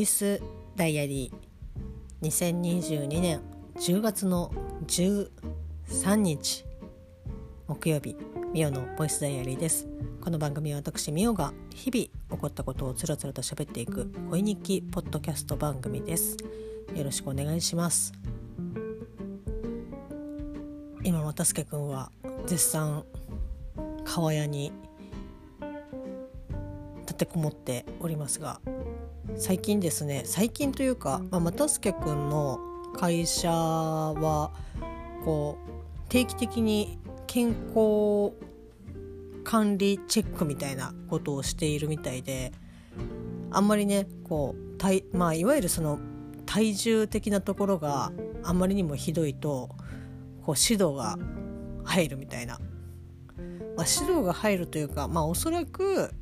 イスダイアリー2022年10月の13日木曜日ミオのボイスダイアリーです。この番組は私ミオが日々起こったことをつらつらと喋っていく恋日記ポッドキャスト番組です。よろしくお願いします。今又助くんは絶賛川屋に立てこもっておりますが最近ですね最近というか、まあ、又助くんの会社はこう定期的に健康管理チェックみたいなことをしているみたいであんまりねこう体、まあ、いわゆるその体重的なところがあまりにもひどいとこう指導が入るみたいな、まあ、指導が入るというか、まあ、おそらく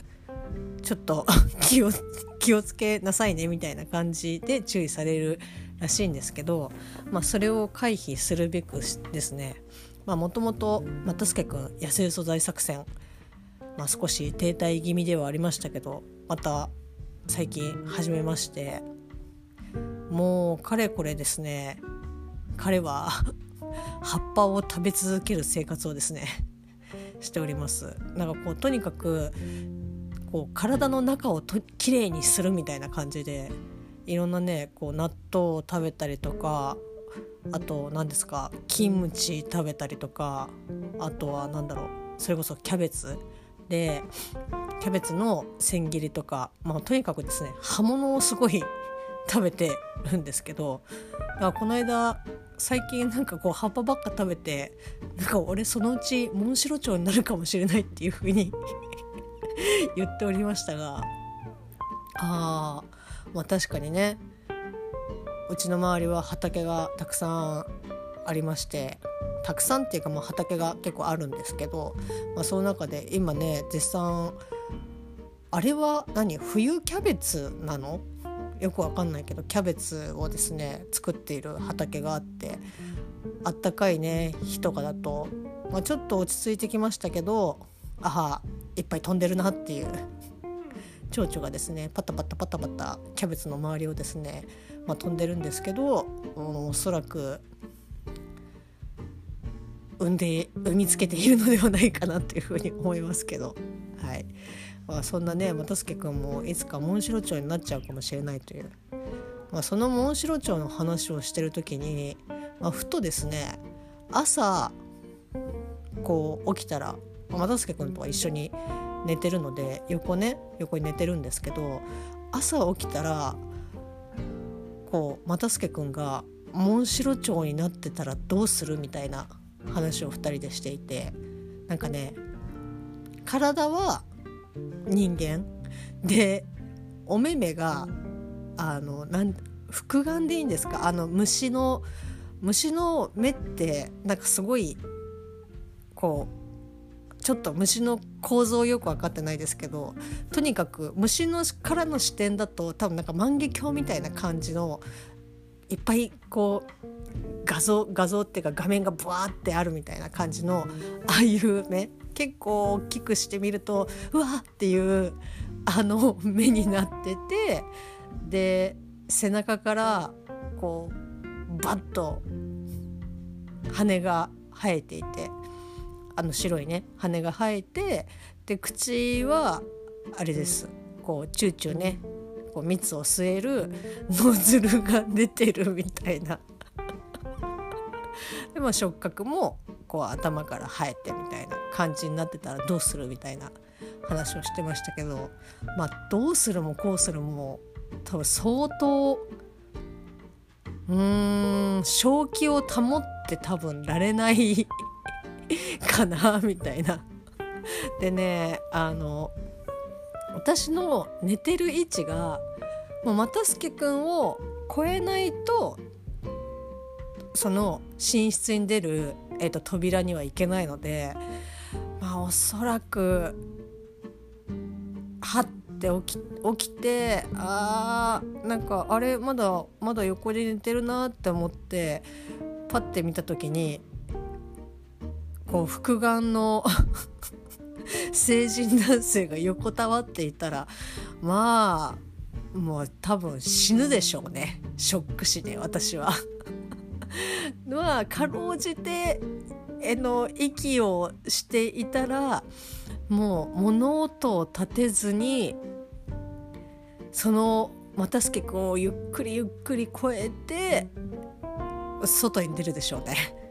ちょっと 気を気をつけなさいねみたいな感じで注意されるらしいんですけど、まあ、それを回避するべくですね。もともと又助君野生素材作戦、まあ、少し停滞気味ではありましたけどまた最近始めましてもうかれこれですね彼は 葉っぱを食べ続ける生活をですねしております。なんかこうとにかくこう体の中をときれいにするみたいな感じでいろんなねこう納豆を食べたりとかあと何ですかキムチ食べたりとかあとは何だろうそれこそキャベツ。でキャベツの千切りとか、まあ、とにかくですね葉物をすごい 食べてるんですけどだからこの間最近なんかこう葉っぱばっか食べてなんか俺そのうちモンシロチョウになるかもしれないっていう風に 言っておりましたが。あまあ確かにね。うちの周りは畑がたくさんありましてたくさんっていうかまあ畑が結構あるんですけど、まあ、その中で今ね絶賛あれは何？冬キャベツなの？よくわかんないけどキャベツをですね作っている畑があってあったかいね日とかだと、まあ、ちょっと落ち着いてきましたけどあはいっぱい飛んでるなっていう。蝶々がですねパタパタパタパタキャベツの周りをですね、まあ、飛んでるんですけどおそらく産んで産みつけているのではないかなというふうに思いますけど、はい。まあ、そんなね又助君もいつかモンシロチョウになっちゃうかもしれないという、まあ、そのモンシロチョウの話をしてる時に、まあ、ふとですね朝こう起きたら又助君とは一緒に寝てるので横ね横に寝てるんですけど朝起きたらこう又助君がモンシロチョウになってたらどうするみたいな話を2人でしていてなんかね体は人間。でお目目があのなん複眼でいいんですか？あの虫の虫の目ってなんかすごいこうちょっと虫の構造よく分かってないですけどとにかく虫のからの視点だと多分なんか万華鏡みたいな感じのいっぱいこう画像画像っていうか画面がブワーってあるみたいな感じのああいう目結構大きくしてみるとうわーっていうあの目になっててで背中からこうバッと羽が生えていてあの白いね羽が生えてで口はあれです。こうチューチューねこう蜜を吸えるノズルが出てるみたいな。でも触覚もこう頭から生えてみたいな感じになってたらどうするみたいな話をしてましたけどまあどうするもこうするも多分相当うーん正気を保って多分られない かなみたいな。でねあの私の寝てる位置がもう又助君を超えないとその寝室に出る、えーと、扉には行けないのでまあおそらくはって起き起きてあーなんかあれまだまだ横で寝てるなって思ってパッて見た時にこう複眼の 成人男性が横たわっていたらまあもう多分死ぬでしょうねショック死で私は。はかろうじてえの息をしていたらもう物音を立てずにその又助君をゆっくりゆっくり越えて外に出るでしょうね。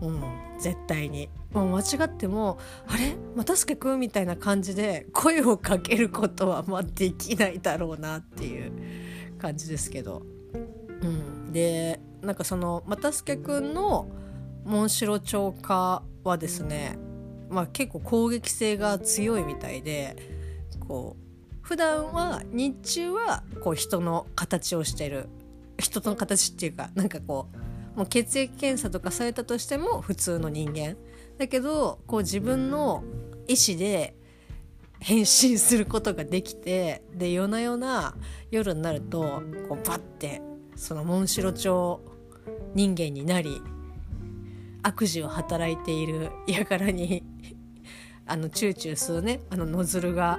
うん、絶対に。もう間違っても「あれ？又助君」みたいな感じで声をかけることはまあできないだろうなっていう感じですけど。うん、でなんかその又助君のモンシロチョウ科はですね、まあ、結構攻撃性が強いみたいでこう普段は日中はこう人の形をしてる。人の形っていうかなんかこうもう血液検査とかされたとしても普通の人間。だけどこう自分の意思で変身することができてで夜な夜な夜になるとこうバッてそのモンシロチョウ人間になり悪事を働いている輩に あのチューチュー吸うねあのノズルが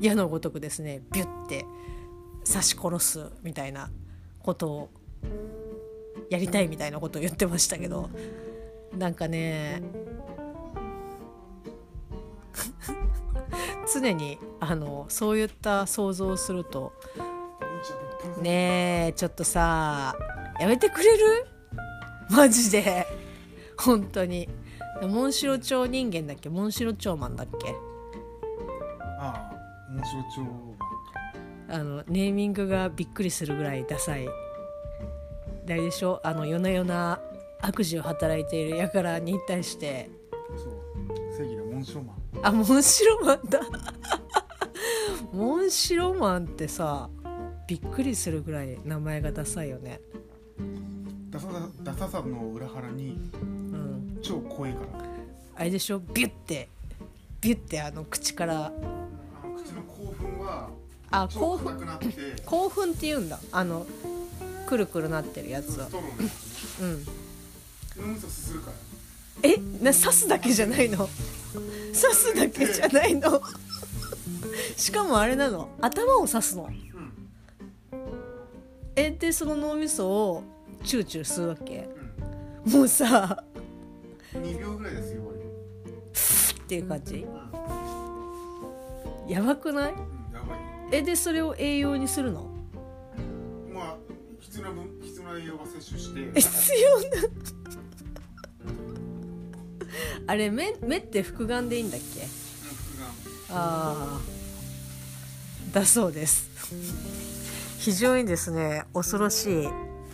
矢のごとくですねビュッて刺し殺すみたいなことをやりたいみたいなことを言ってましたけどなんかね 常にあのそういった想像をするとねえちょっとさやめてくれる？マジで。本当に。モンシロチョウ人間だっけ？モンシロチョウマンだっけ？ああモンシロチョウあのネーミングがびっくりするぐらいダサいあれでしょあの夜な夜な悪事を働いている輩に対して。そう。正義のモンシロマン。あモンシロマンだ。モンシロマンってさびっくりするぐらい名前がダサいよね。ダサさダサさの裏腹にうん。超怖いから。あれでしょ？ビュッて。ビュッてあの口から。あの口の興奮はあ超興奮興奮って言うんだ。あのくるくるなってるやつはうん。え？な刺すだけじゃないの？刺すだけじゃないの？しかもあれなの？頭を刺すの？うん。え？でその脳みそをチューチュー吸うわけ。うん。もうさ。2秒ぐらいですよっていう感じ？りうん。やばくない？うんやばい。え？でそれを栄養にするの？まあ必要な分必要な栄養は摂取して。え必要なあれ目目って複眼でいいんだっけ？ああだそうです。非常にですね恐ろしい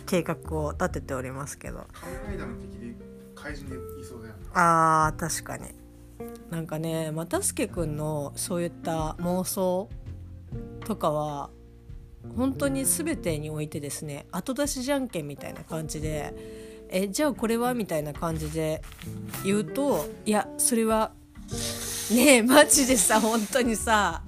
計画を立てておりますけど。仮面ライダーの敵で怪人でいそうだよね。あー確かに。なんかね又助君のそういった妄想とかは本当に全てにおいてですね後出しじゃんけんみたいな感じで「えじゃあこれは?」みたいな感じで言うと「いやそれはねえマジでさ本当にさ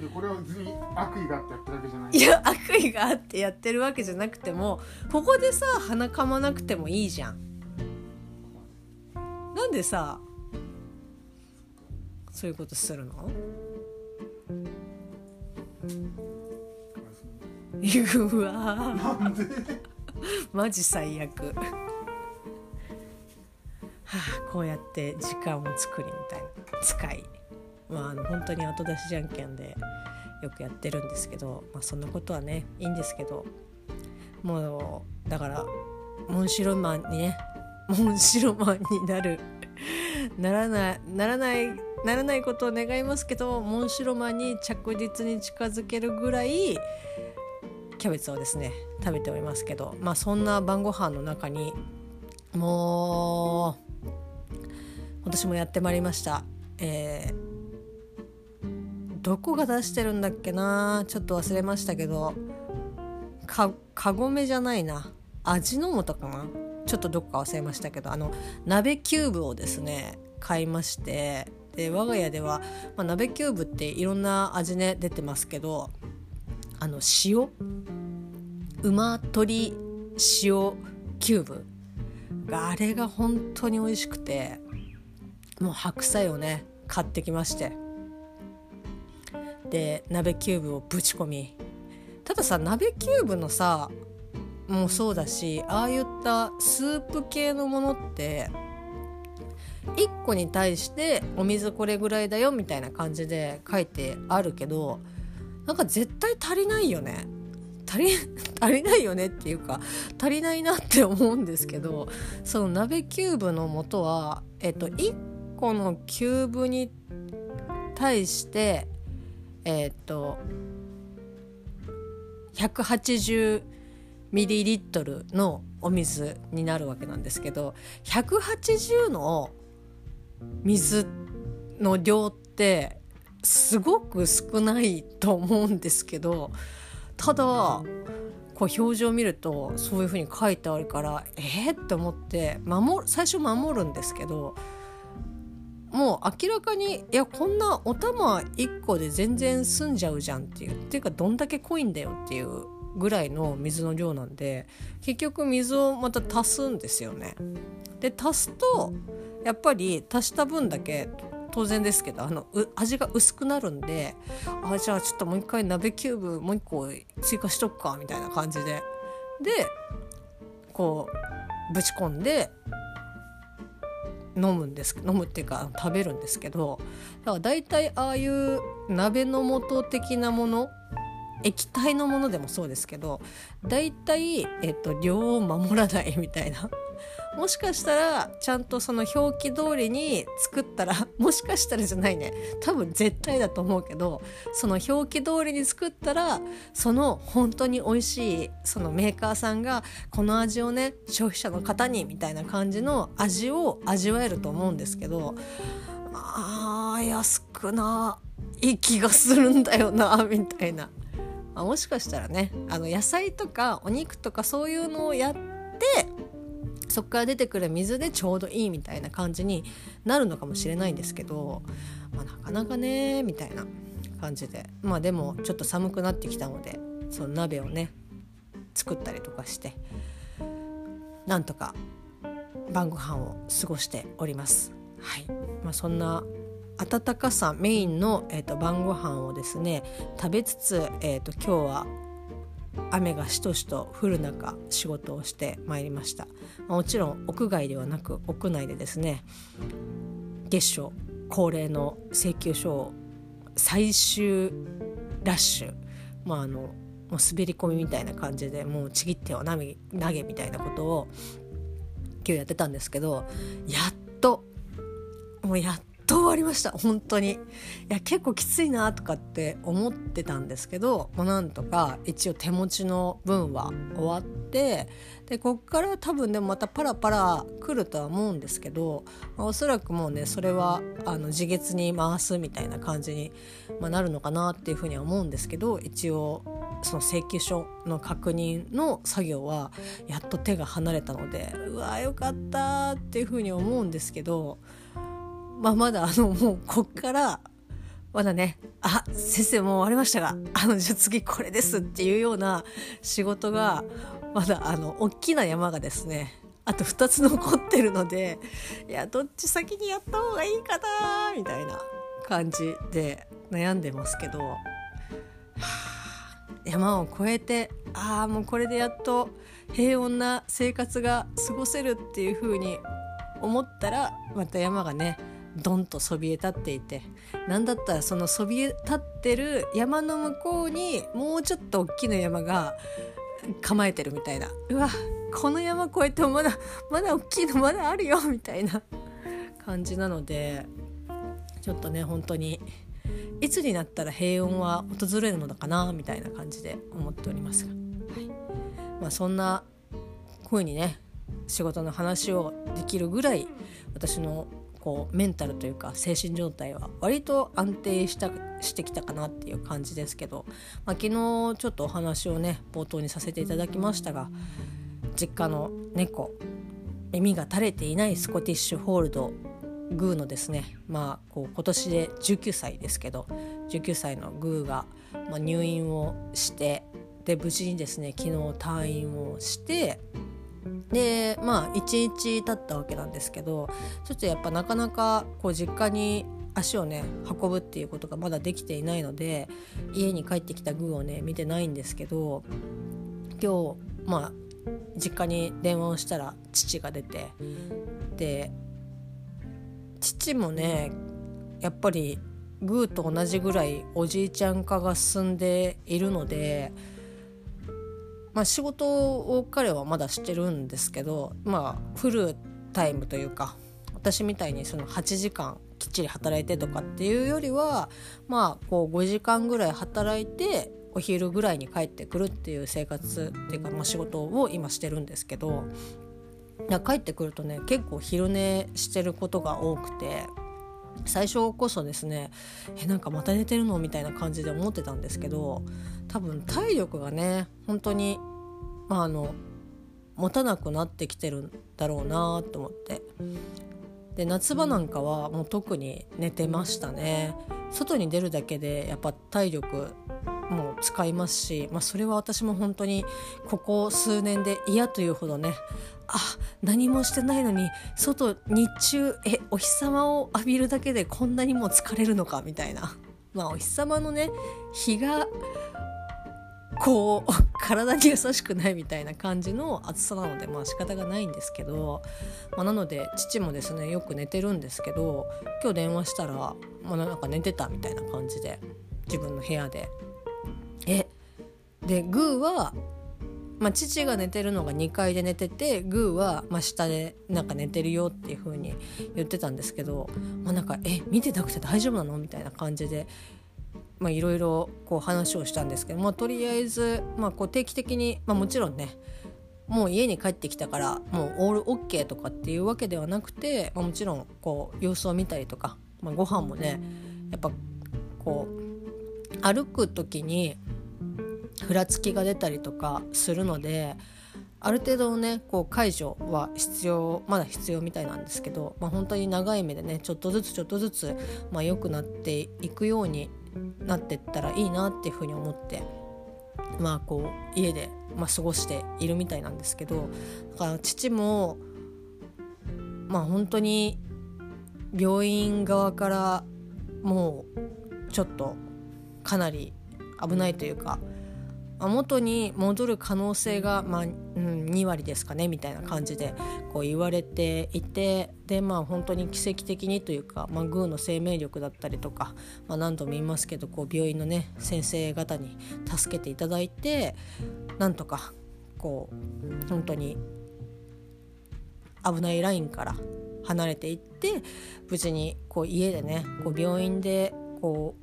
でこれは別に悪意があってやっただけじゃないいや悪意があってやってるわけじゃなくてもここでさ鼻かまなくてもいいじゃん。なんでさそういうことするの？うわ。ーなんで？マジ最悪。はあこうやって時間を作りみたいな。使い。まああの本当に後出しじゃんけんでよくやってるんですけど、まあ、そんなことはねいいんですけど。もうだからモンシロマンにねモンシロマンになる。ならないならないならないことを願いますけどモンシロマンに着実に近づけるぐらいキャベツをですね食べておりますけどまあそんな晩ご飯の中にもう今年もやってまいりました。えーどこが出してるんだっけな？ちょっと忘れましたけどかカゴメじゃないな。味の素かな？ちょっとどっか忘れましたけどあの鍋キューブをですね買いましてで我が家では、まあ、鍋キューブっていろんな味ね出てますけどあの塩？うま鶏塩キューブ？があれが本当に美味しくてもう白菜をね買ってきまして。で鍋キューブをぶち込み。たださ鍋キューブのさもうそうだしああいったスープ系のものって1個に対してお水これぐらいだよみたいな感じで書いてあるけどなんか絶対足りないよね。足り 足りないよねっていうか足りないなって思うんですけどその鍋キューブの素は、えっと、1個のキューブに対してえっと180ミリリットルのお水になるわけなんですけど180の水の量ってすごく少ないと思うんですけどただこう表情を見るとそういう風に書いてあるからえー、って思って守最初守るんですけどもう明らかにいやこんなお玉1個で全然済んじゃうじゃんっていうっていうかどんだけ濃いんだよっていうぐらいの水の量なんで結局水をまた足すんですよね。で足すとやっぱり足した分だけ当然ですけどあの味が薄くなるんであじゃあちょっともう一回鍋キューブもう一個追加しとくかみたいな感じで。でこうぶち込んで飲むんです飲むっていうか食べるんですけどだから大体ああいう鍋の素的なもの液体のものでもそうですけど大体、えっと、量を守らないみたいな。もしかしたらちゃんとその表記通りに作ったら もしかしたらじゃないね多分絶対だと思うけどその表記通りに作ったらその本当に美味しいそのメーカーさんがこの味をね消費者の方にみたいな感じの味を味わえると思うんですけどまあ安くない気がするんだよなみたいな。もしかしたらねあの野菜とかお肉とかそういうのをやってそこから出てくる水でちょうどいいみたいな感じになるのかもしれないんですけど、まあ、なかなかねみたいな感じでまあでもちょっと寒くなってきたのでその鍋をね作ったりとかしてなんとか晩ご飯を過ごしております。はいまあ、そんな温かさメインの、えーと、晩ご飯をですね食べつつ、えーと今日は雨がしとしと降る中仕事をしてまいりました。もちろん屋外ではなく屋内でですね月初恒例の請求書を最終ラッシュまああのもう滑り込みみたいな感じでもうちぎっては投げ投げみたいなことを今日やってたんですけどやっともうやっと終わりました。本当に。いや結構きついなとかって思ってたんですけどもうなんとか一応手持ちの分は終わってでこっから多分でもまたパラパラ来るとは思うんですけど、まあ、おそらくもうねそれはあの自月に回すみたいな感じに、まあ、なるのかなっていうふうには思うんですけど一応その請求書の確認の作業はやっと手が離れたのでうわよかったっていうふうに思うんですけどまあ、まだあのもうこっからまだね「あ先生もう終わりましたがあのじゃあ次これです」っていうような仕事がまだあの大きな山がですねあと2つ残ってるのでいやどっち先にやった方がいいかなみたいな感じで悩んでますけど、はあ、山を越えてああもうこれでやっと平穏な生活が過ごせるっていう風に思ったらまた山がねドンとそびえ立っていて何だったらそのそびえ立ってる山の向こうにもうちょっと大きな山が構えてるみたいな。うわこの山越えてもまだまだ大きいのまだあるよみたいな感じなのでちょっとね本当にいつになったら平穏は訪れるのかなみたいな感じで思っております。が、はい。まあ、そんな風にね仕事の話をできるぐらい私のこうメンタルというか精神状態は割と安定したしてきたかなっていう感じですけど、まあ、昨日ちょっとお話をね冒頭にさせていただきましたが実家の猫耳が垂れていないスコティッシュホールドグーのですねまあこう今年で19歳ですけど19歳のグーが、ま、入院をしてで無事にですね昨日退院をしてでまあ1日経ったわけなんですけどちょっとやっぱなかなかこう実家に足をね運ぶっていうことがまだできていないので家に帰ってきたグーをね見てないんですけど今日まあ実家に電話をしたら父が出てで父もねやっぱりグーと同じぐらいおじいちゃん化が進んでいるので、まあ、仕事を彼はまだしてるんですけどまあフルタイムというか私みたいにその8時間きっちり働いてとかっていうよりはまあこう5時間ぐらい働いてお昼ぐらいに帰ってくるっていう生活っていうか、まあ、仕事を今してるんですけど帰ってくるとね結構昼寝してることが多くて最初こそですねえなんかまた寝てるのみたいな感じで思ってたんですけど多分体力がね本当にまああの持たなくなってきてるんだろうなと思って。で夏場なんかはもう特に寝てましたね。外に出るだけでやっぱ体力使いますし、まあ、それは私も本当にここ数年で嫌というほどねあ何もしてないのに外日中えお日様を浴びるだけでこんなにも疲れるのかみたいなまあお日様のね日がこう 体に優しくないみたいな感じの暑さなのでまあ仕方がないんですけど、まあ、なので父もですねよく寝てるんですけど今日電話したら、まあ、なんか寝てたみたいな感じで自分の部屋で。えでグーはまあ、父が寝てるのが2階で寝ててグーはま下でなんか寝てるよっていう風に言ってたんですけど、まあ、なんか「え見てなくて大丈夫なの?」みたいな感じでいろいろ話をしたんですけど、まあ、とりあえず、まあ、こう定期的に、まあ、もちろんねもう家に帰ってきたからもうオールオッケーとかっていうわけではなくて、まあ、もちろんこう様子を見たりとか、まあ、ご飯もねやっぱこう歩く時にふらつきが出たりとかするのである程度ねこう解除は必要まだ必要みたいなんですけど、まあ、本当に長い目でねちょっとずつちょっとずつ、まあ、良くなっていくようになってったらいいなっていうふうに思ってまあこう家で、まあ、過ごしているみたいなんですけどだから父もまあ本当に病院側からもうちょっとかなり危ないというか元に戻る可能性が、まあうん、2割ですかねみたいな感じでこう言われていてでまあ本当に奇跡的にというか、まあ、グーの生命力だったりとか、まあ、何度も言いますけどこう病院のね先生方に助けていただいてなんとかこう本当に危ないラインから離れていって無事にこう家でねこう病院でこう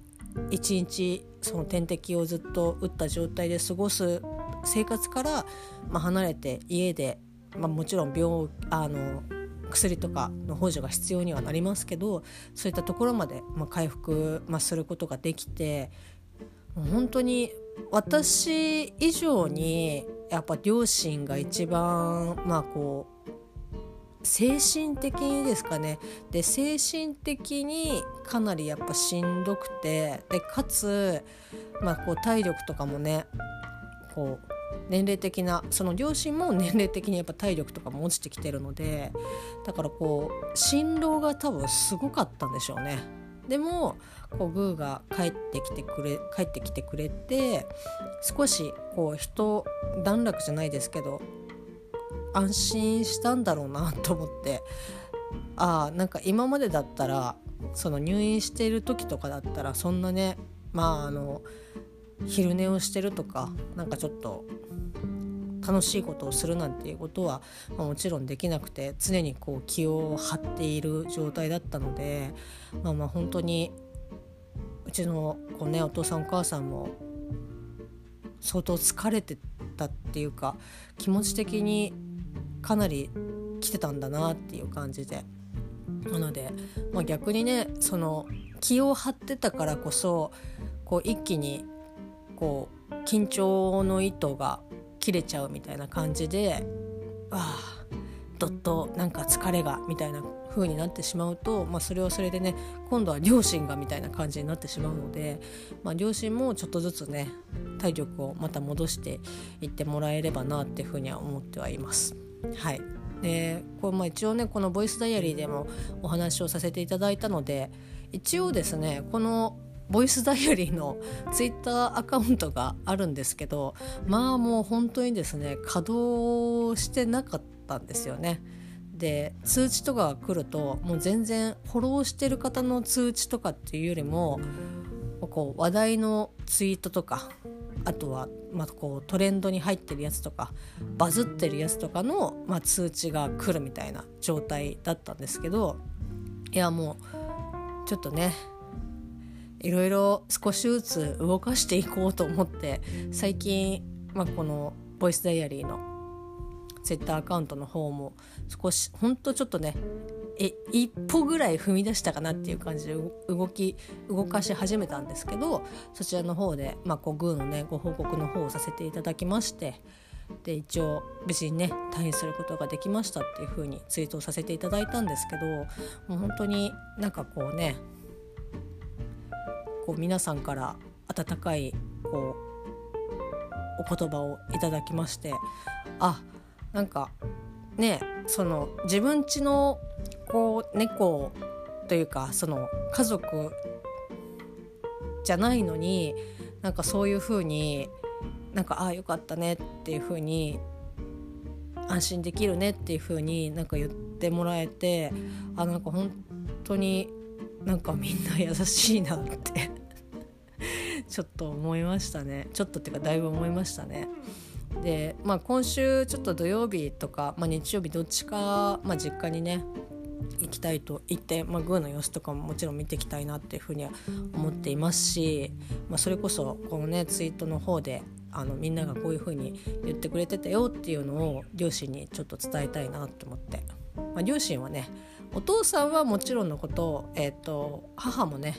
一日その点滴をずっと打った状態で過ごす生活から、まあ、離れて家で、まあ、もちろん病あの薬とかの補助が必要にはなりますけどそういったところまで、まあ、回復、まあ、することができて本当に私以上にやっぱ両親が一番まあこう精神的にですかねで精神的にかなりやっぱしんどくてでかつ、まあ、こう体力とかもねこう年齢的なその両親も 年齢的にやっぱ体力とかも落ちてきてるのでだからこう心労が多分すごかったんでしょうね。でもこうグーが帰ってきてくれ帰ってきてくれて少しこう人段落じゃないですけど安心したんだろうなと思って。ああなんか今までだったらその入院している時とかだったらそんなねまああの昼寝をしてるとかなんかちょっと楽しいことをするなんていうことは、まあ、もちろんできなくて常にこう気を張っている状態だったのでまあまあ本当にうちのこう、ね、お父さんお母さんも相当疲れてたっていうか気持ち的にかなり来てたんだなっていう感じでなので、まあ、逆にねその気を張ってたからこそこう一気にこう緊張の糸が切れちゃうみたいな感じでああどっとなんか疲れがみたいな風になってしまうと、まあ、それはそれでね今度は両親がみたいな感じになってしまうので、まあ、両親もちょっとずつね体力をまた戻していってもらえればなっていうふうには思ってはいます。はいでこうまあ、一応ねこの「ボイスダイアリー」でもお話をさせていただいたので一応ですねこのボイスダイアリーのツイッターアカウントがあるんですけどまあもう本当にですね稼働してなかったんですよね。で通知とかが来るともう全然フォローしてる方の通知とかっていうよりもこう話題のツイートとかあとは、まあ、こうトレンドに入ってるやつとかバズってるやつとかの、まあ、通知が来るみたいな状態だったんですけどいやもうちょっとねいろいろ少しずつ動かしていこうと思って最近、まあ、このボイスダイアリーのツイッターアカウントの方も少しほんとちょっとねえ一歩ぐらい踏み出したかなっていう感じで動き動かし始めたんですけどそちらの方で、まあ、こうグーのねご報告の方をさせていただきましてで一応無事にね退院することができましたっていう風にツイートさせていただいたんですけどもう本当になんかこうねこう皆さんから温かいこうお言葉をいただきましてあなんかねその自分家のこう猫というかその家族じゃないのになんかそういう風になんかああよかったねっていう風に安心できるねっていう風になんか言ってもらえてあなんか本当になんかみんな優しいなってちょっと思いましたねちょっとっていうかだいぶ思いましたね。で、まあ、今週ちょっと土曜日とか、まあ、日曜日どっちか、まあ、実家にね行きたいと言って、まあ、グーの様子とかももちろん見ていきたいなっていうふうには思っていますし、まあ、それこそこのねツイートの方であのみんながこういうふうに言ってくれてたよっていうのを両親にちょっと伝えたいなと思って、まあ、両親はねお父さんはもちろんのこと,、えーと、母もね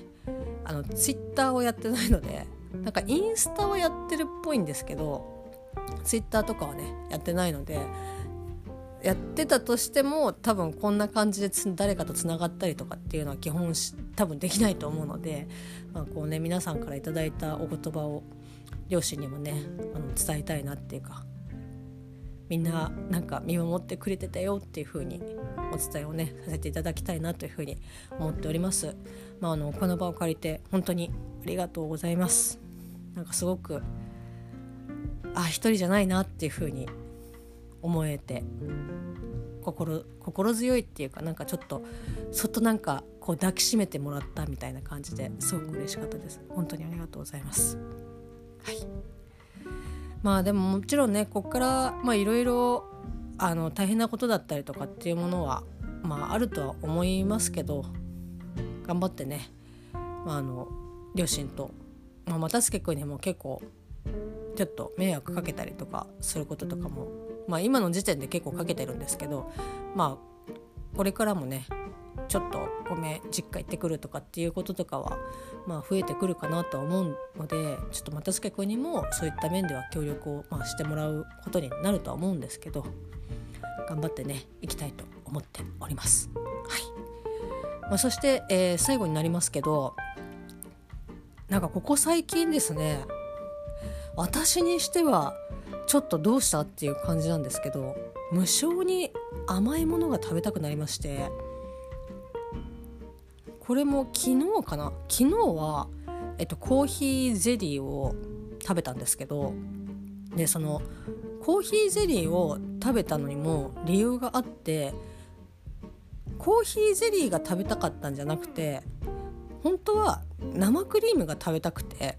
あのツイッターをやってないのでなんかインスタはやってるっぽいんですけどツイッターとかはねやってないのでやってたとしても多分こんな感じで誰かとつながったりとかっていうのは基本多分できないと思うので、まあ、こうね皆さんから頂いたお言葉を両親にもねあの伝えたいなっていうかみんななんか見守ってくれてたよっていう風にお伝えをねさせていただきたいなというふうに思っております。まあ、あのこの場を借りて本当にありがとうございます。なんかすごくあ一人じゃないなっていうふうに思えて心心強いっていうかなんかちょっとそっとなんかこう抱きしめてもらったみたいな感じですごく嬉しかったです。本当にありがとうございます。はい。まあでももちろんねこっからまあいろいろあの大変なことだったりとかっていうものはまああるとは思いますけど頑張ってね、まあ、あの両親と、まあ、又助君にも結構ちょっと迷惑かけたりとかすることとかもまあ今の時点で結構かけてるんですけどまあこれからもねちょっとごめん実家行ってくるとかっていうこととかはまあ増えてくるかなとは思うのでちょっと又助君にもそういった面では協力をまあしてもらうことになるとは思うんですけど頑張ってね行きたいと思っております。はいまあ、そして、えー、最後になりますけどなんかここ最近ですね私にしてはちょっとどうしたっていう感じなんですけど無性に甘いものが食べたくなりましてこれも昨日かな？昨日は、えっと、コーヒーゼリーを食べたんですけどでそのコーヒーゼリーを食べたのにも理由があってコーヒーゼリーが食べたかったんじゃなくて本当は生クリームが食べたくて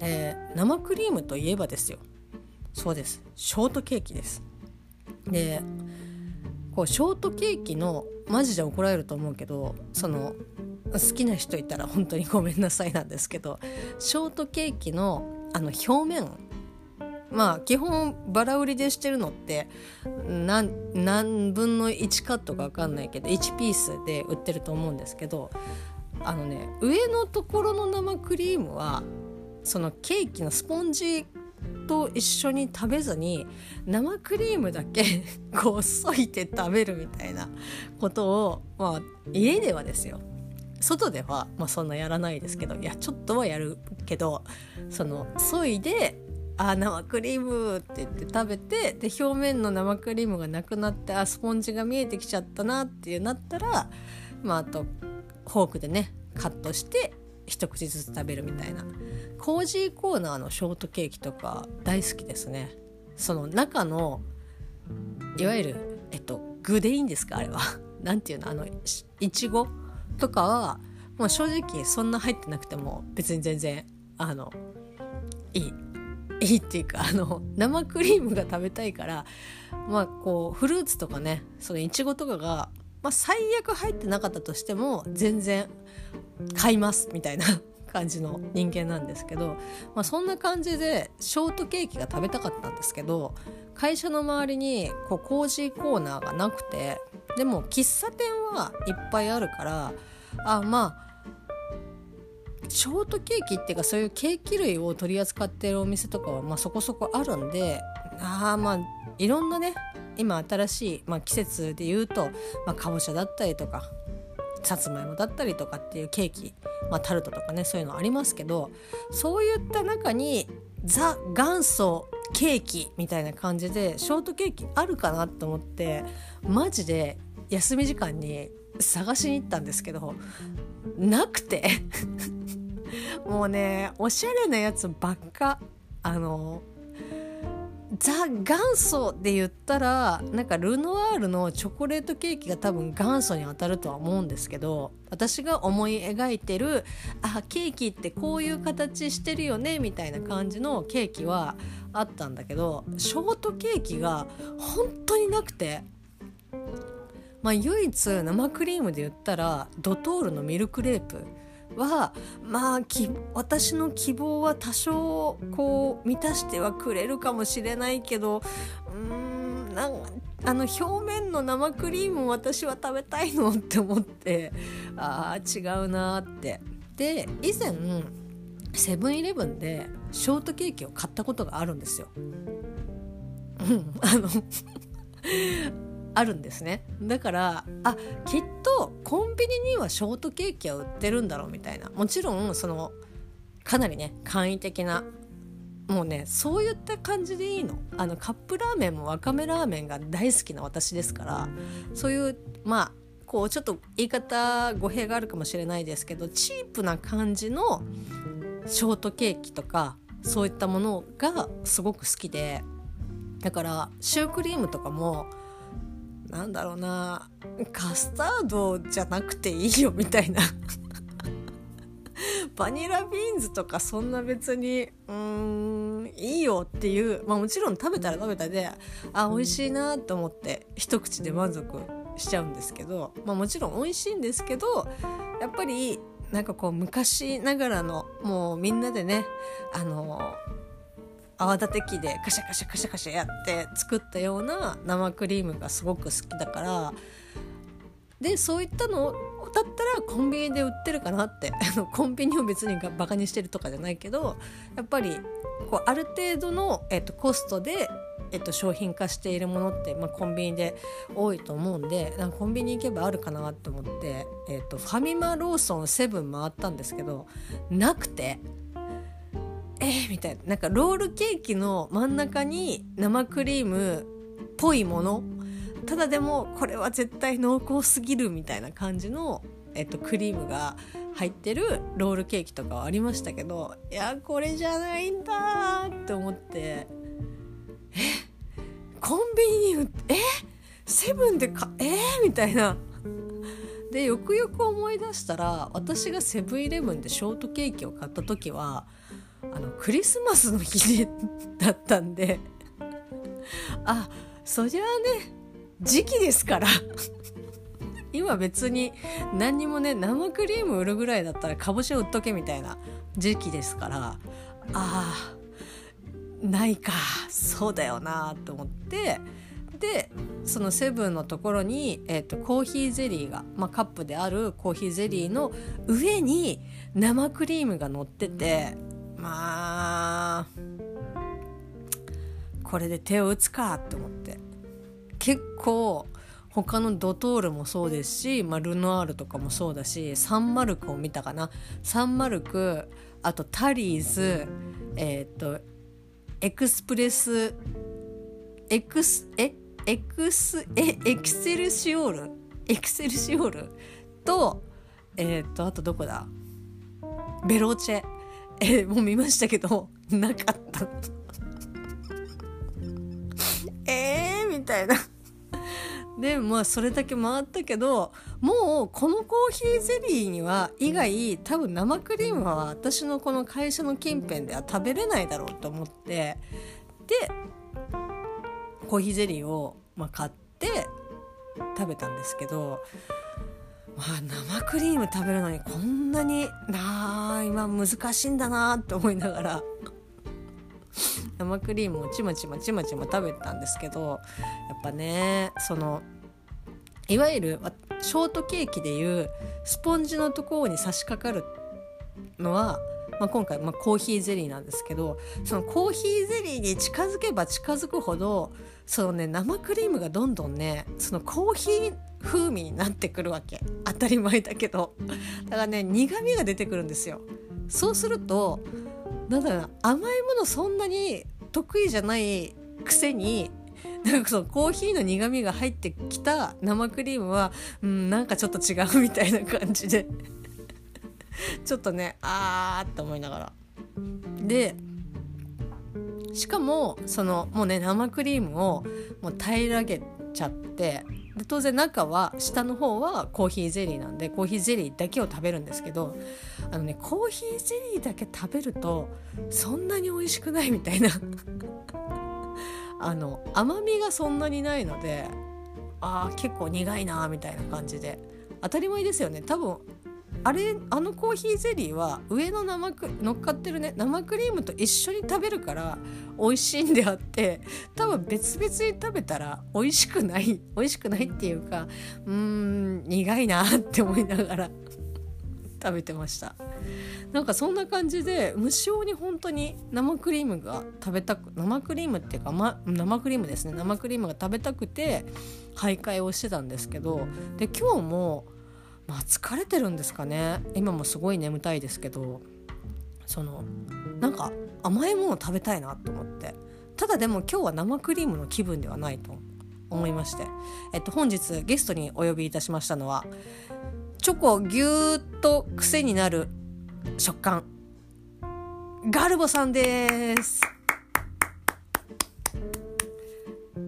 えー、生クリームといえばですよ。そうです。ショートケーキです。でこうショートケーキのマジで怒られると思うけどその好きな人いたら本当にごめんなさいなんですけどショートケーキのあの表面まあ基本バラ売りでしてるのって何何分の1カットか分かんないけど1ピースで売ってると思うんですけどあのね上のところの生クリームはそのケーキのスポンジと一緒に食べずに生クリームだけ こう削いて食べるみたいなことをまあ家ではですよ。外では、まあ、そんなやらないですけどいやちょっとはやるけどその削いであ生クリームって言って食べてで表面の生クリームがなくなってあスポンジが見えてきちゃったなっていうなったらまああとフォークでねカットして一口ずつ食べるみたいな。コージーコーナーのショートケーキとか大好きですね。その中のいわゆるえっと具でいいんですかあれは。なんていうのあのいちご？とかはもう正直そんな入ってなくても別に全然あのいい。いいっていうかあの生クリームが食べたいからまあこうフルーツとかねそのいちごとかが、まあ、最悪入ってなかったとしても全然買いますみたいな。感じの人間なんですけど、まあ、そんな感じでショートケーキが食べたかったんですけど会社の周りにこうコージーコーナーがなくてでも喫茶店はいっぱいあるからあまあショートケーキっていうかそういうケーキ類を取り扱ってるお店とかはまそこそこあるんであまあいろんなね今新しい、まあ、季節で言うと、まあ、かぼちゃだったりとかさつまいもだったりとかっていうケーキ、まあ、タルトとかねそういうのありますけどそういった中にザ元祖ケーキみたいな感じでショートケーキあるかなと思ってマジで休み時間に探しに行ったんですけどなくて。もうねおしゃれなやつばっかあのザ元祖で言ったらなんかルノワールのチョコレートケーキが多分元祖に当たるとは思うんですけど私が思い描いてるあケーキってこういう形してるよねみたいな感じのケーキはあったんだけどショートケーキが本当になくて。まあ、唯一生クリームで言ったらドトールのミルクレープはまあ私の希望は多少こう満たしてはくれるかもしれないけどうーんなんあの表面の生クリームを私は食べたいのって思ってあ違うなってで以前セブンイレブンでショートケーキを買ったことがあるんですよ。うん、あのあるんですね。だからあきっとコンビニにはショートケーキは売ってるんだろうみたいな。もちろんそのかなりね簡易的なもうねそういった感じでいいの。あのカップラーメンもわかめラーメンが大好きな私ですからそういうまあこうちょっと言い方語弊があるかもしれないですけどチープな感じのショートケーキとかそういったものがすごく好きで。だからシュークリームとかもなんだろうな。カスタードじゃなくていいよみたいな。バニラビーンズとかそんな別にうーんいいよっていう。まあもちろん食べたら食べたであ美味しいなと思って一口で満足しちゃうんですけど、まあ、もちろん美味しいんですけどやっぱりなんかこう昔ながらのもうみんなでねあの泡立て器でカシャカシャカシャカシャやって作ったような生クリームがすごく好きだからでそういったのだったらコンビニで売ってるかなって。コンビニを別にバカにしてるとかじゃないけどやっぱりこうある程度の、えっと、コストで、えっと、商品化しているものって、まあ、コンビニで多いと思うんでなんかコンビニ行けばあるかなと思って、えっと、ファミマローソンセブン回ったんですけどなくて。えー、みたいな。なんかロールケーキの真ん中に生クリームっぽいもの。ただでもこれは絶対濃厚すぎるみたいな感じの、えっと、クリームが入ってるロールケーキとかはありましたけどいやこれじゃないんだって思って。え？コンビニにえ？セブンでかえ？ー、みたいな。でよくよく思い出したら私がセブンイレブンでショートケーキを買った時はあのクリスマスの日だったんで。あそりゃあね時期ですから。今別に何にもね生クリーム売るぐらいだったらかぼちゃ売っとけみたいな時期ですから。あーないか。そうだよなと思って。でそのセブンのところに、えーと、コーヒーゼリーが、まあ、カップであるコーヒーゼリーの上に生クリームが乗ってて。まあこれで手を打つかと思って。結構他のドトールもそうですし、まあ、ルノアールとかもそうだしサンマルクを見たかな。サンマルクあとタリーズえっ、ー、とエクスプレスエクスえ？エクスえ？エクセルシオール？エクセルシオール？とえー、っとあとどこだ？ベローチェ。えもう見ましたけどなかった。えーみたいな。でまあそれだけ回ったけどもうこのコーヒーゼリーには以外多分生クリームは私のこの会社の近辺では食べれないだろうと思ってでコーヒーゼリーを、まあ、買って食べたんですけど、まあ、生クリーム食べるのにこんなになあ今難しいんだなって思いながら。生クリームをちまちまちまちま食べたんですけどやっぱねそのいわゆるショートケーキでいうスポンジのところに差し掛かるのは、まあ、今回、まあ、コーヒーゼリーなんですけどそのコーヒーゼリーに近づけば近づくほどそのね生クリームがどんどんねそのコーヒー風味になってくるわけ。当たり前だけど。だからね苦味が出てくるんですよ。そうするとなんだろうな甘いものそんなに得意じゃないくせになんかそのコーヒーの苦味が入ってきた生クリームは、うん、なんかちょっと違うみたいな感じで。ちょっとねあーって思いながら。でしかもそのもうね生クリームをもう平らげちゃってで当然中は下の方はコーヒーゼリーなんでコーヒーゼリーだけを食べるんですけどあのねコーヒーゼリーだけ食べるとそんなに美味しくないみたいな。あの甘みがそんなにないのであー結構苦いなみたいな感じで。当たり前ですよね。多分あれあのコーヒーゼリーは上の生ク乗っかってるね生クリームと一緒に食べるから美味しいんであって多分別々に食べたら美味しくない美味しくないっていうかうーん苦いなって思いながら食べてました。なんかそんな感じで無性に本当に生クリームが食べたく生クリームっていうか、ま、生クリームですね生クリームが食べたくて徘徊をしてたんですけどで今日もまあ疲れてるんですかね。今もすごい眠たいですけどそのなんか甘いもの食べたいなと思って。ただでも今日は生クリームの気分ではないと思いまして、えっと、本日ゲストにお呼びいたしましたのはチョコぎゅーっと癖になる食感ガルボさんです。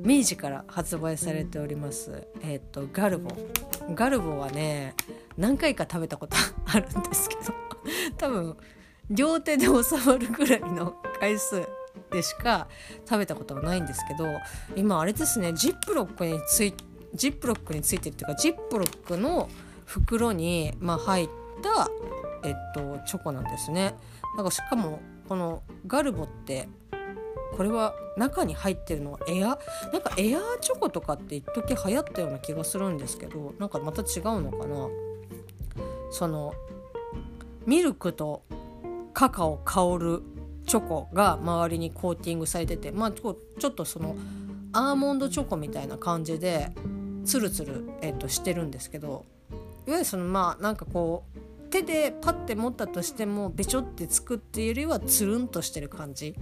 明治から発売されておりますえっ、とガルボガルボはね何回か食べたことあるんですけど 多分両手で収まるぐらいの回数でしか食べたことがないんですけど今あれですねジップロックについジップロックについてるっていうかジップロックの袋に、まあ、入ったえっと、チョコなんですね。なんかしかもこのガルボってこれは中に入ってるのはエア？なんかエアーチョコとかって一時流行ったような気がするんですけどなんかまた違うのかな？そのミルクとカカオ香るチョコが周りにコーティングされててまあちょっとそのアーモンドチョコみたいな感じでツルツル、えっと、してるんですけどいわゆるそのまあなんかこう手でパッて持ったとしてもべちょってつくっていうよりはつるんとしてる感じ。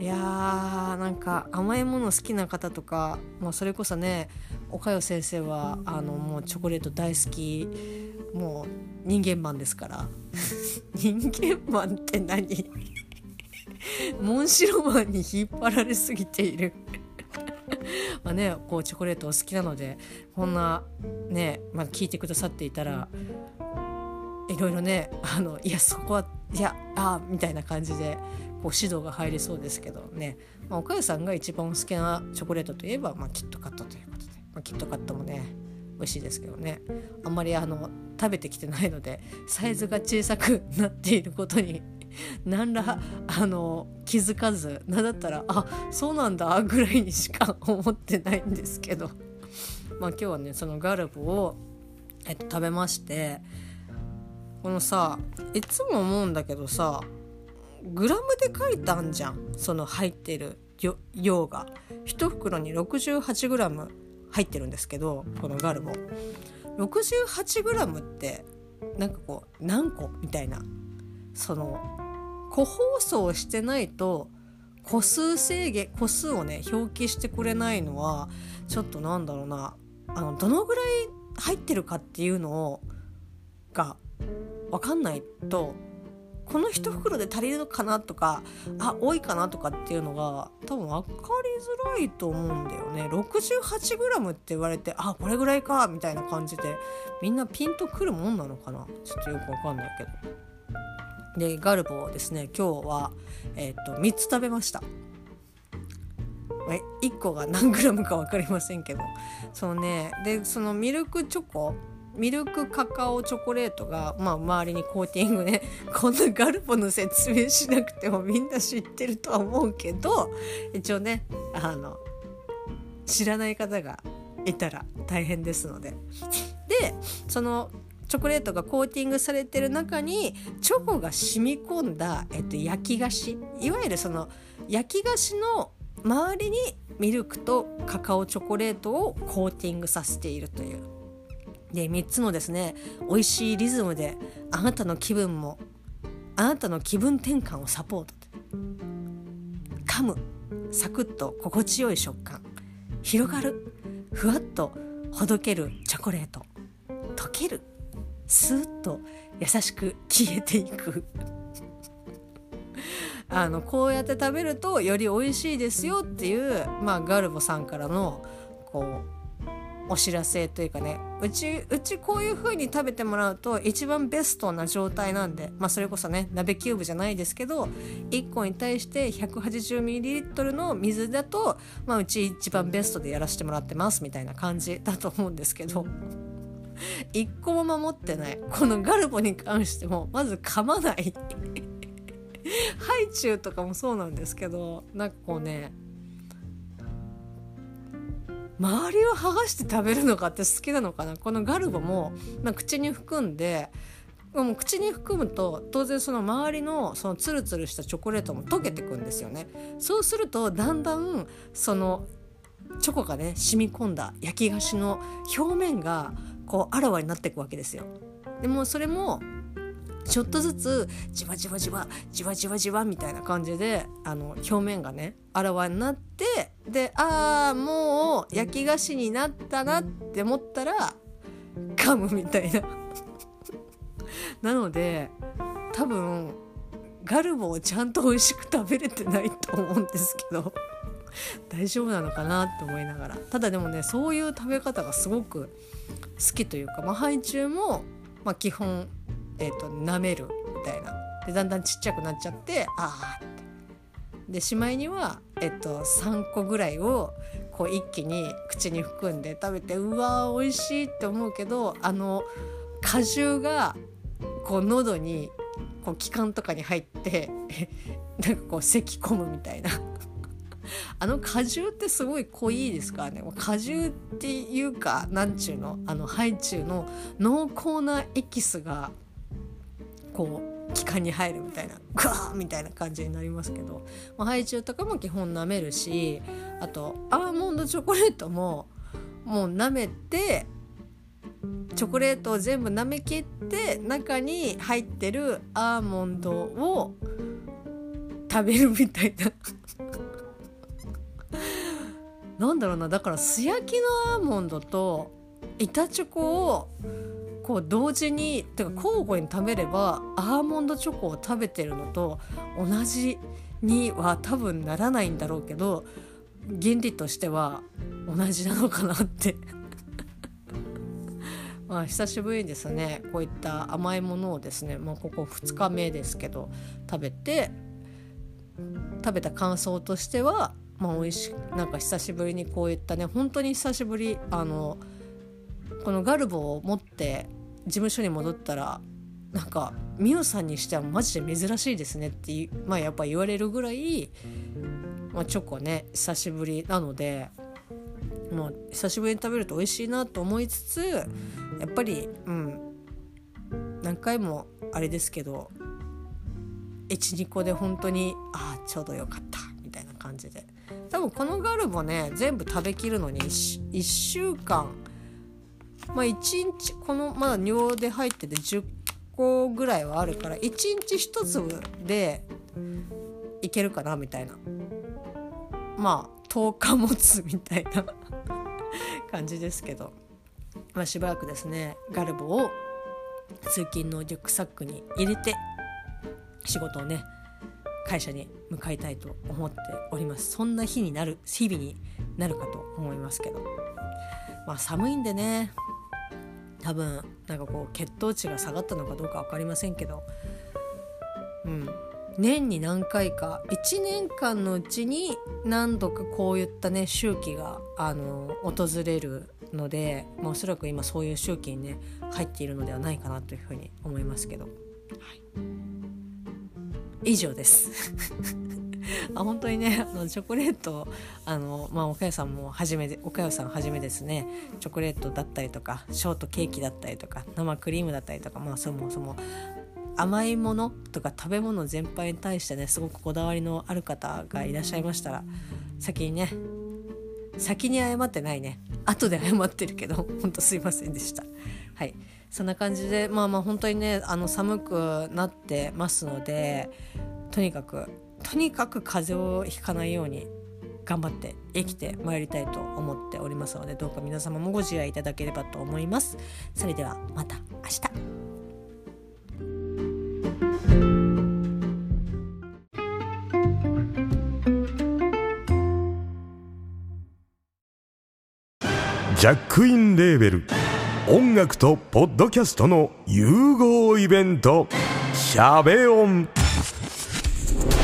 いやーなんか甘いもの好きな方とか、まあ、それこそね岡代先生はあのもうチョコレート大好きもう人間マンですから。人間マンって何？モンシロマンに引っ張られすぎている。まあねこうチョコレートお好きなのでこんなね、まあ、聞いてくださっていたらいろいろねあのいやそこはいやあみたいな感じでこう指導が入りそうですけどね、まあ、岡谷さんが一番好きなチョコレートといえば、まあ、キットカットということで、まあ、キットカットもね美味しいですけどね。あんまりあの食べてきてないのでサイズが小さくなっていることに 何らあの気づかず何だったらあそうなんだぐらいにしか思ってないんですけど。まあ今日はねそのガルボを、えっと、食べましてこのさいつも思うんだけどさグラムで書いたんじゃん。その入ってる量が。1袋に 68g 入ってるんですけどこのガルボ。68g ってなんかこう何個みたいな。その個包装してないと個数制限個数をね表記してくれないのはちょっとなんだろうな。あのどのぐらい入ってるかっていうのをが分かんないとこの1袋で足りるのかなとかあ多いかなとかっていうのが多分分かりづらいと思うんだよね。68g って言われてあこれぐらいかみたいな感じでみんなピンとくるもんなのかな。ちょっとよく分かんないけど。でガルボをですね今日は、えー、と3つ食べました。1個が何グラムか分かりませんけど。そうね。でそのミルクチョコミルクカカオチョコレートが、まあ、周りにコーティングね こんなガルポの説明しなくてもみんな知ってるとは思うけど一応ねあの知らない方がいたら大変ですので。でそのチョコレートがコーティングされてる中にチョコが染み込んだ、えっと、焼き菓子いわゆるその焼き菓子の周りにミルクとカカオチョコレートをコーティングさせているというで3つのですね美味しいリズムであなたの気分もあなたの気分転換をサポート。噛むサクッと心地よい食感。広がるふわっとほどけるチョコレート。溶けるスーッと優しく消えていく。あのこうやって食べるとより美味しいですよっていう、まあ、ガルボさんからのこうお知らせというかね。うちうちこういう風に食べてもらうと一番ベストな状態なんで、まあ、それこそね鍋キューブじゃないですけど1個に対して 180ml の水だと、まあ、うち一番ベストでやらせてもらってますみたいな感じだと思うんですけど 一個も守ってない。このガルボに関してもまず噛まない。ハイチュウとかもそうなんですけどなんかこうね周りを剥がして食べるのかって好きなのかなこのガルボも、まあ、口に含んでもう口に含むと当然その周りのそのツルツルしたチョコレートも溶けてくんですよね。そうするとだんだんそのチョコがね染み込んだ焼き菓子の表面がこうあらわになっていくわけですよ。でもそれもちょっとずつじわじわじわじわじわじわみたいな感じであの表面がねあらわになってでああもう焼き菓子になったなって思ったら噛むみたいな。なので多分ガルボをちゃんと美味しく食べれてないと思うんですけど 大丈夫なのかなって思いながら。ただでもねそういう食べ方がすごく好きというか、まあ、ハイチュウも、まあ、基本えーと、舐めるみたいな。でだんだんちっちゃくなっちゃってああって。でしまいには、えっと、3個ぐらいをこう一気に口に含んで食べてうわー美味しいって思うけどあの果汁がこう喉にこう気管とかに入って なんかこう咳込むみたいな。あの果汁ってすごい濃いですからね。果汁っていうかなんちゅうのあのハイチュウの濃厚なエキスがこう気管に入るみたいなグワーみたいな感じになりますけど、まあ、ハイチュウとかも基本舐めるしあとアーモンドチョコレートももう舐めてチョコレートを全部舐めきって中に入ってるアーモンドを食べるみたいな。なんだろうなだから素焼きのアーモンドと板チョコをこう同時にてか交互に食べればアーモンドチョコを食べてるのと同じには多分ならないんだろうけど原理としては同じなのかなって。まあ久しぶりにですねこういった甘いものをですねもうここ2日目ですけど食べて食べた感想としてはまあ美味しいなんか久しぶりにこういったね本当に久しぶりあのこのガルボを持って事務所に戻ったらなんかミオさんにしてはマジで珍しいですねってまあやっぱ言われるぐらい、まあ、チョコね久しぶりなのでもう久しぶりに食べると美味しいなと思いつつやっぱりうん何回もあれですけど12個で本当にああちょうどよかったみたいな感じで。多分このガルボね全部食べきるのに 1, 1週間まあ1日このまだ尿で入ってて10個ぐらいはあるから1日1粒でいけるかなみたいな。まあ10日持つみたいな 感じですけど、まあ、しばらくですねガルボを通勤のリュックサックに入れて仕事をね会社に向かいたいと思っております。そんな日になる日々になるかと思いますけど。まあ寒いんでね多分なんかこう血糖値が下がったのかどうか分かりませんけど。うん。年に何回か1年間のうちに何度かこういったね周期があの訪れるので、ま、おそらく今そういう周期にね入っているのではないかなというふうに思いますけど、はい、以上です。あ本当にねあのチョコレートあの、まあ、岡谷さんも初めで岡谷さんはじめですね。チョコレートだったりとかショートケーキだったりとか生クリームだったりとかまあそもそも甘いものとか食べ物全般に対してねすごくこだわりのある方がいらっしゃいましたら先にね先に謝ってないね。後で謝ってるけど 本当すいませんでした。はい。そんな感じでまあまあ本当にねあの寒くなってますのでとにかくとにかく風邪をひかないように頑張って生きてまいりたいと思っておりますのでどうか皆様もご自愛いただければと思います。それではまた明日。ジャックインレーベル音楽とポッドキャストの融合イベント「シャベオン」「